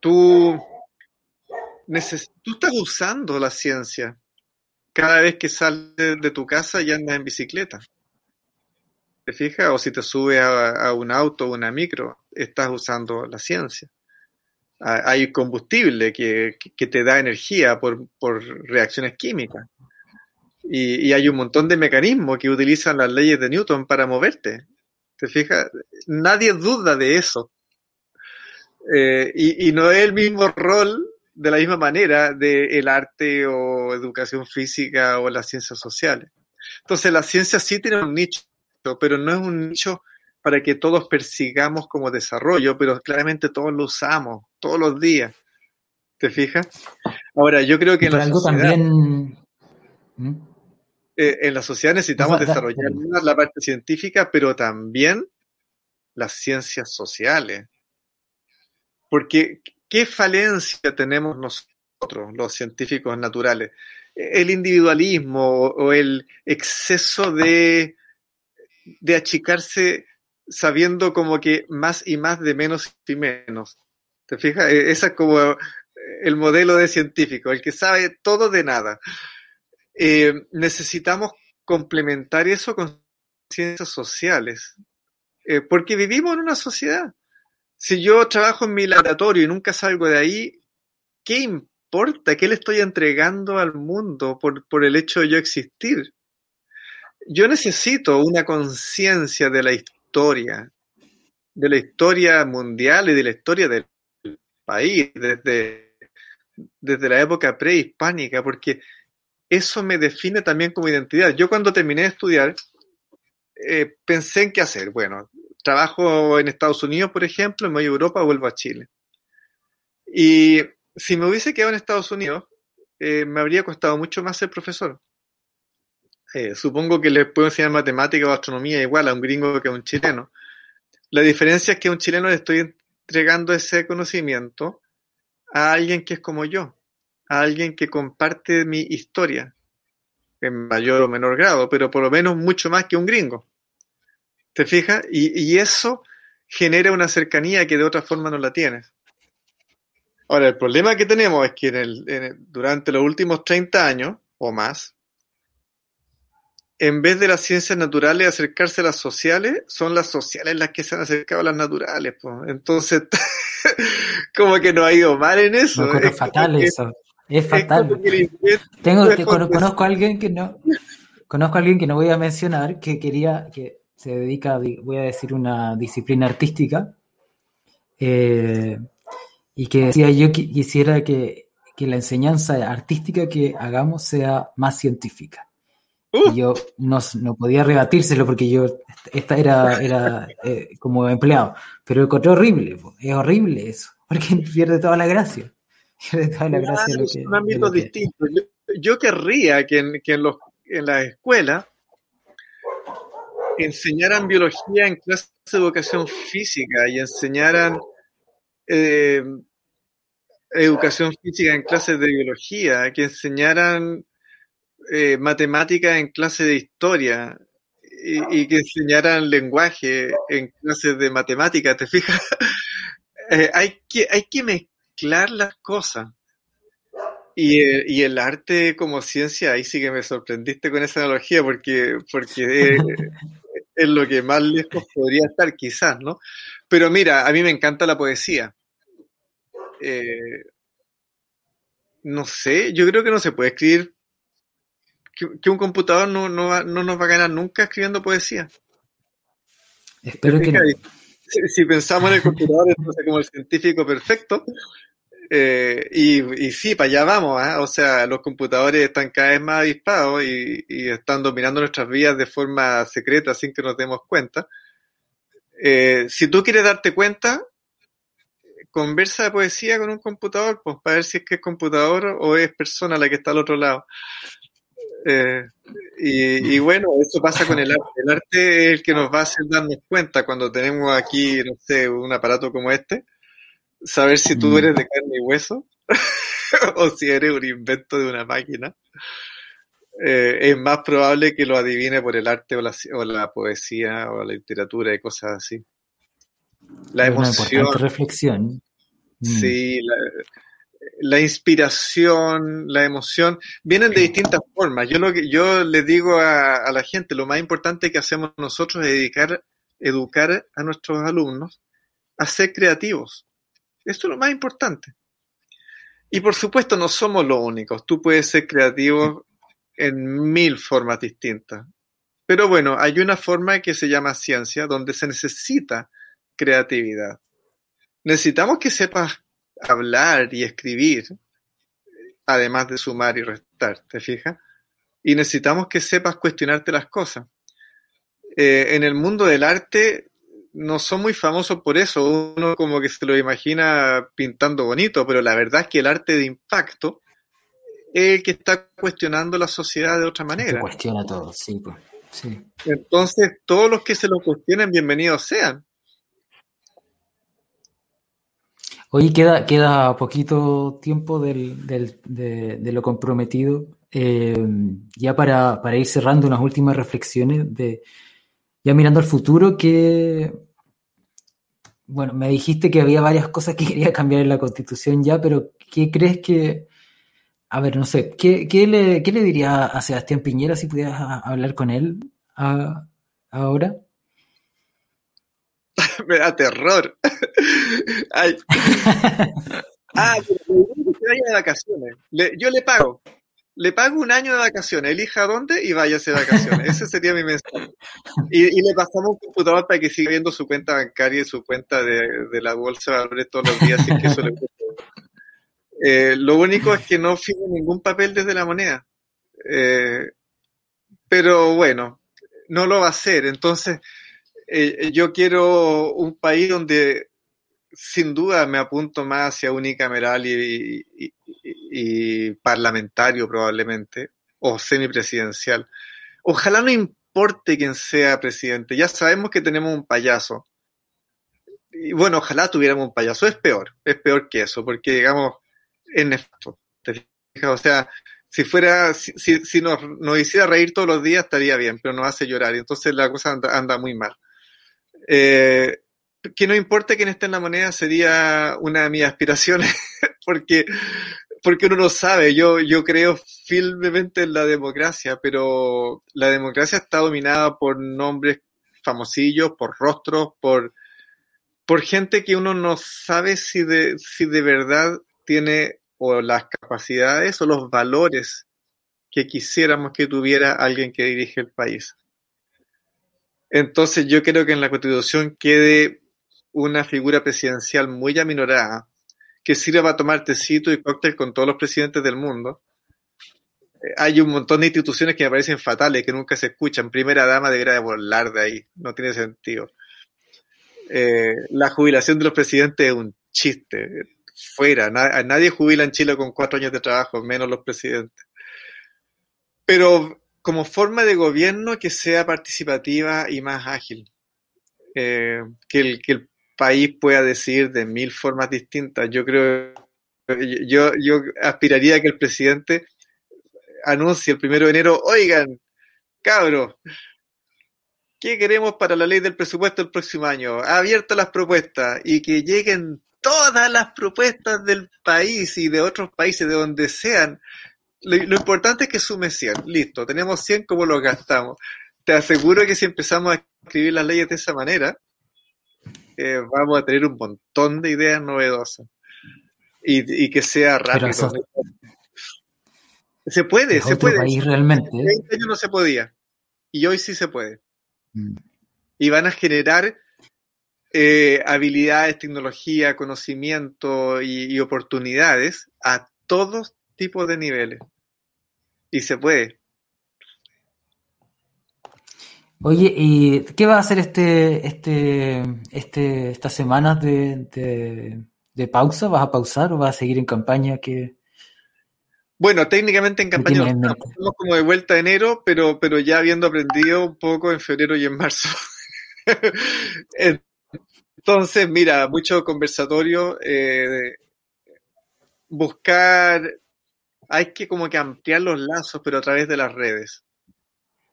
tú, tú estás usando la ciencia cada vez que sales de tu casa y andas en bicicleta. ¿Te fijas? O si te subes a, un auto o una micro, estás usando la ciencia. Hay combustible que, te da energía por, por reacciones químicas. Y, hay un montón de mecanismos que utilizan las leyes de Newton para moverte. ¿Te fijas? Nadie duda de eso. Eh, y, no es el mismo rol de la misma manera de el arte o educación física o las ciencias sociales. Entonces la ciencia sí tiene un nicho, pero no es un nicho para que todos persigamos como desarrollo, pero claramente todos lo usamos todos los días. ¿Te fijas? Ahora, yo creo que en la algo también... ¿Mm? Eh, en la sociedad necesitamos desarrollar la parte científica, pero también las ciencias sociales. Porque, ¿qué falencia tenemos nosotros, los científicos naturales? El individualismo o el exceso de, de achicarse sabiendo como que más y más de menos y menos. ¿Te fijas? E, ese es como el modelo de científico, el que sabe todo de nada. Eh, necesitamos complementar eso con ciencias sociales, eh, porque vivimos en una sociedad. Si yo trabajo en mi laboratorio y nunca salgo de ahí, ¿qué importa? ¿Qué le estoy entregando al mundo por, por el hecho de yo existir? Yo necesito una conciencia de la historia, de la historia mundial y de la historia del país, desde, desde la época prehispánica, porque eso me define también como identidad. Yo cuando terminé de estudiar, eh, pensé en qué hacer. Bueno, trabajo en Estados Unidos, por ejemplo, me voy a Europa, vuelvo a Chile. Y si me hubiese quedado en Estados Unidos, eh, me habría costado mucho más ser profesor. Eh, supongo que les puedo enseñar matemática o astronomía igual a un gringo que a un chileno. La diferencia es que a un chileno le estoy entregando ese conocimiento a alguien que es como yo, a alguien que comparte mi historia, en mayor o menor grado, pero por lo menos mucho más que un gringo. ¿Te fijas? Y, eso genera una cercanía que de otra forma no la tienes. Ahora, el problema que tenemos es que en el, durante los últimos 30 años o más, en vez de las ciencias naturales acercarse a las sociales, son las sociales las que se han acercado a las naturales. Entonces, como que no ha ido mal en eso. es fatal eso. Es fatal. Tengo, conozco a alguien que no, conozco a alguien que no voy a mencionar, que quería, que se dedica, voy a decir, una disciplina artística, eh, y que decía yo quisiera que, que, la enseñanza artística que hagamos sea más científica. Uh. Y yo no, no, podía rebatírselo porque yo, esta era, era eh, como empleado, pero encontré horrible, es horrible eso, porque pierde toda la gracia. son ámbitos distintos. Yo, querría que en, que en, los, en la escuela enseñaran biología en clases de educación física y enseñaran eh, educación física en clases de biología, que enseñaran eh, matemática en clases de historia y, que enseñaran lenguaje en clases de matemática, ¿te fijas? Eh, hay, que, hay que mezclar las cosas. Y, eh, y, el arte como ciencia, ahí sí que me sorprendiste con esa analogía, porque, porque es, lo que más lejos podría estar, quizás, ¿no? Pero mira, a mí me encanta la poesía. Eh, no sé, yo creo que no se puede escribir, que, un computador no, no, no, nos va a ganar nunca escribiendo poesía. Espero que si, pensamos en el computador, entonces como el científico perfecto, eh, y, sí, para allá vamos, ¿ah? o sea, los computadores están cada vez más avispados y, están dominando nuestras vidas de forma secreta sin que nos demos cuenta. Eh, si tú quieres darte cuenta, conversa de poesía con un computador, pues para ver si es que es computador o es persona la que está al otro lado. Eh, y, bueno, eso pasa con el arte. El arte es el que nos va a hacer darnos cuenta cuando tenemos aquí, no sé, un aparato como este saber si tú mm. eres de carne y hueso o si eres un invento de una máquina. Eh, es más probable que lo adivine por el arte o la, o la poesía o la literatura y cosas así. La emoción. reflexión. Mm. Sí, la, inspiración, la emoción, vienen de distintas formas. Yo lo que yo le digo a, a, la gente, lo más importante que hacemos nosotros es dedicar, educar a nuestros alumnos a ser creativos. Esto es lo más importante. Y por supuesto no somos los únicos. Tú puedes ser creativo en mil formas distintas. Pero bueno, hay una forma que se llama ciencia donde se necesita creatividad. Necesitamos que sepas hablar y escribir, además de sumar y restar, ¿te fijas? Y necesitamos que sepas cuestionarte las cosas. Eh, en el mundo del arte no son muy famosos por eso. Uno como que se lo imagina pintando bonito, pero la verdad es que el arte de impacto es el que está cuestionando la sociedad de otra manera. Se cuestiona todo, sí, pues. Entonces, todos los que se lo cuestionen, bienvenidos sean. Hoy queda, queda poquito tiempo del, del, de, de, lo comprometido. Eh, ya para, para, ir cerrando unas últimas reflexiones, de, ya mirando al futuro, que, bueno, me dijiste que había varias cosas que quería cambiar en la constitución ya, pero ¿qué crees que, a ver, no sé, ¿qué, qué, le, qué le diría a Sebastián Piñera si pudieras hablar con él a, ahora? me da terror. Ay. Ah, que vaya de vacaciones. Le, yo le pago. Le pago un año de vacaciones. Elija dónde y váyase de vacaciones. Ese sería mi mensaje. Y, y, le pasamos un computador para que siga viendo su cuenta bancaria y su cuenta de, de la bolsa de valores todos los días. Si es que eso le eh, lo único es que no firme ningún papel desde la moneda. Eh, pero bueno, no lo va a hacer. Entonces, eh, yo quiero un país donde sin duda me apunto más hacia unicameral y, y, parlamentario probablemente, o semipresidencial. Ojalá no importe quién sea presidente, ya sabemos que tenemos un payaso. Y bueno, ojalá tuviéramos un payaso, es peor, es peor que eso, porque digamos, es nefasto. O sea, si fuera, si, si nos, nos, hiciera reír todos los días estaría bien, pero nos hace llorar, y entonces la cosa anda, anda muy mal. Eh, que no importa quién esté en la moneda sería una de mis aspiraciones, porque, porque uno no sabe, yo, yo creo firmemente en la democracia, pero la democracia está dominada por nombres famosillos, por rostros, por, por gente que uno no sabe si de, si de verdad tiene o las capacidades o los valores que quisiéramos que tuviera alguien que dirige el país. Entonces yo creo que en la Constitución quede una figura presidencial muy aminorada, que sirva para tomar tecito y cóctel con todos los presidentes del mundo. Eh, hay un montón de instituciones que me parecen fatales, que nunca se escuchan. Primera dama debería de volar de ahí, no tiene sentido. Eh, la jubilación de los presidentes es un chiste. Fuera, nadie jubila en Chile con cuatro años de trabajo, menos los presidentes. Pero como forma de gobierno que sea participativa y más ágil. Eh, que, el, que el país pueda decidir de mil formas distintas. Yo creo, yo, yo aspiraría a que el presidente anuncie el primero de enero, oigan, cabros, ¿qué queremos para la ley del presupuesto el próximo año? Abiertas las propuestas y que lleguen todas las propuestas del país y de otros países, de donde sean, lo, importante es que sume 100. Listo, tenemos 100 como lo gastamos. Te aseguro que si empezamos a escribir las leyes de esa manera, eh, vamos a tener un montón de ideas novedosas. Y, y que sea rápido. Eso, se puede, se puede. País realmente. En 20 años no se podía. Y hoy sí se puede. Mm. Y van a generar eh, habilidades, tecnología, conocimiento y, y oportunidades a todos tipos de niveles y se puede. Oye, ¿y qué va a hacer este, este, este, estas semanas de, de, de, pausa? ¿Vas a pausar o vas a seguir en campaña? que Bueno, técnicamente en campaña no estamos, estamos como de vuelta a enero, pero, pero ya habiendo aprendido un poco en febrero y en marzo. Entonces, mira, mucho conversatorio, eh, buscar hay que como que ampliar los lazos, pero a través de las redes.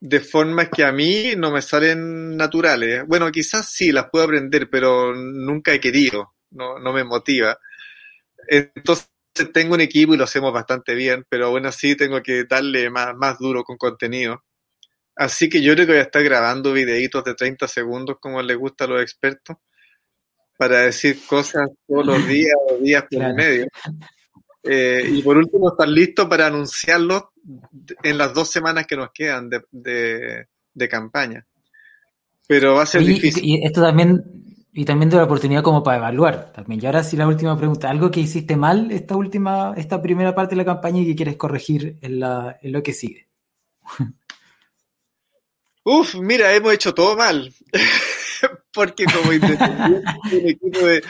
De formas que a mí no me salen naturales. Bueno, quizás sí las puedo aprender, pero nunca he querido, no, no me motiva. Entonces tengo un equipo y lo hacemos bastante bien, pero bueno, sí tengo que darle más, más duro con contenido. Así que yo creo que voy a estar grabando videitos de 30 segundos como les gusta a los expertos para decir cosas todos los días o días por claro. medio. Eh, y por último, estar listo para anunciarlo en las dos semanas que nos quedan de, de, de campaña. Pero va a ser y, difícil. Y esto también, y también de la oportunidad como para evaluar también. Y ahora sí la última pregunta, ¿algo que hiciste mal esta última, esta primera parte de la campaña y que quieres corregir en, la, en lo que sigue? Uf, mira, hemos hecho todo mal. Porque como un equipo de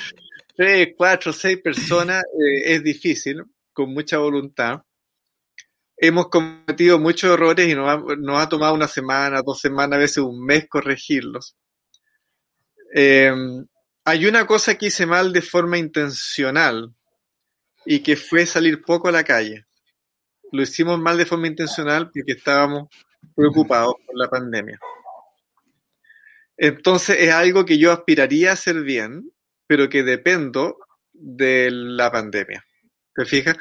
tres, cuatro, seis personas eh, es difícil, con mucha voluntad. Hemos cometido muchos errores y nos ha, nos ha, tomado una semana, dos semanas, a veces un mes corregirlos. Eh, hay una cosa que hice mal de forma intencional y que fue salir poco a la calle. Lo hicimos mal de forma intencional porque estábamos preocupados por la pandemia. Entonces es algo que yo aspiraría a hacer bien, pero que dependo de la pandemia. ¿Te fijas?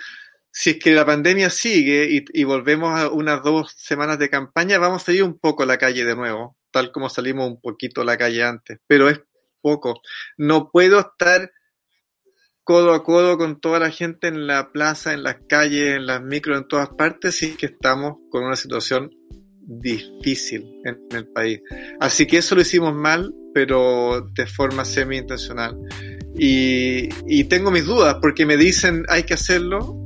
Si es que la pandemia sigue y, volvemos a unas dos semanas de campaña, vamos a ir un poco a la calle de nuevo, tal como salimos un poquito a la calle antes, pero es poco. No puedo estar codo a codo con toda la gente en la plaza, en las calles, en las micros, en todas partes, si es que estamos con una situación difícil en, el país. Así que eso lo hicimos mal, pero de forma semi-intencional. Y, tengo mis dudas porque me dicen hay que hacerlo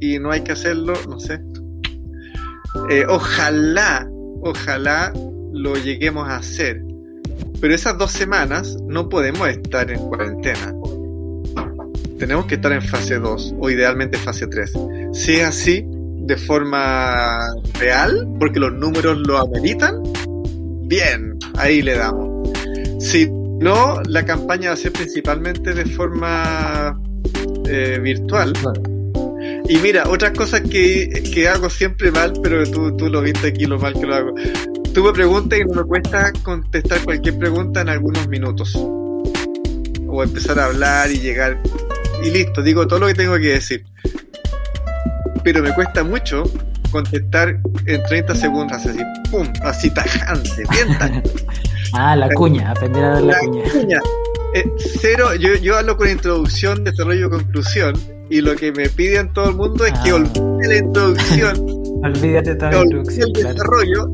y no hay que hacerlo, no sé. Eh, ojalá, ojalá lo lleguemos a hacer. Pero esas dos semanas no podemos estar en cuarentena. Tenemos que estar en fase 2 o idealmente fase 3. Si es así, de forma real, porque los números lo ameritan, bien, ahí le damos. Si no, la campaña va a ser principalmente de forma eh, virtual. Y mira, otras cosas que, que, hago siempre mal, pero tú, tú lo viste aquí lo mal que lo hago. Tú me preguntas y no me cuesta contestar cualquier pregunta en algunos minutos. O empezar a hablar y llegar. Y listo, digo todo lo que tengo que decir pero me cuesta mucho contestar en 30 segundos, así, pum, así tajante, bien tajante. ah, la cuña, aprender a dar la, cuña. Eh, cero, yo, yo hablo con introducción, desarrollo, conclusión, y lo que me piden todo el mundo es que ah. olvide la introducción, olvídate toda la introducción, el desarrollo,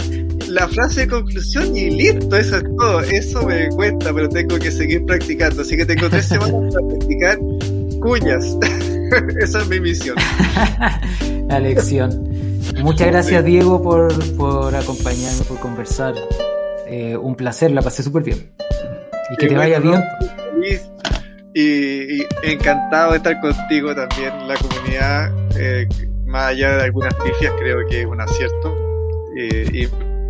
la frase de conclusión y listo, eso es todo. Eso me cuesta, pero tengo que seguir practicando, así que tengo tres semanas para practicar cuñas. Esa es mi misión. La lección. Muchas gracias, Diego, por, por acompañarme, por conversar. Eh, un placer, la pasé súper bien. Y que te vaya bien. Feliz y, encantado de estar contigo también. La comunidad, eh, más allá de algunas pifias, creo que es un acierto. y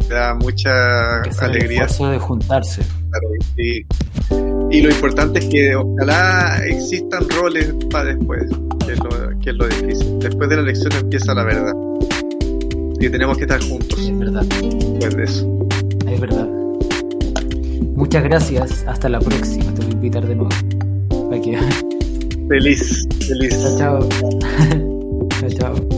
me da mucha alegría. El de juntarse. y, y lo importante es que ojalá existan roles para después que es lo, difícil. Después de la elección empieza la verdad. Y tenemos que estar juntos. Es verdad. Después de eso. Es verdad. Muchas gracias. Hasta la próxima. Te voy a invitar de nuevo. Feliz, feliz. chao. chao, chao.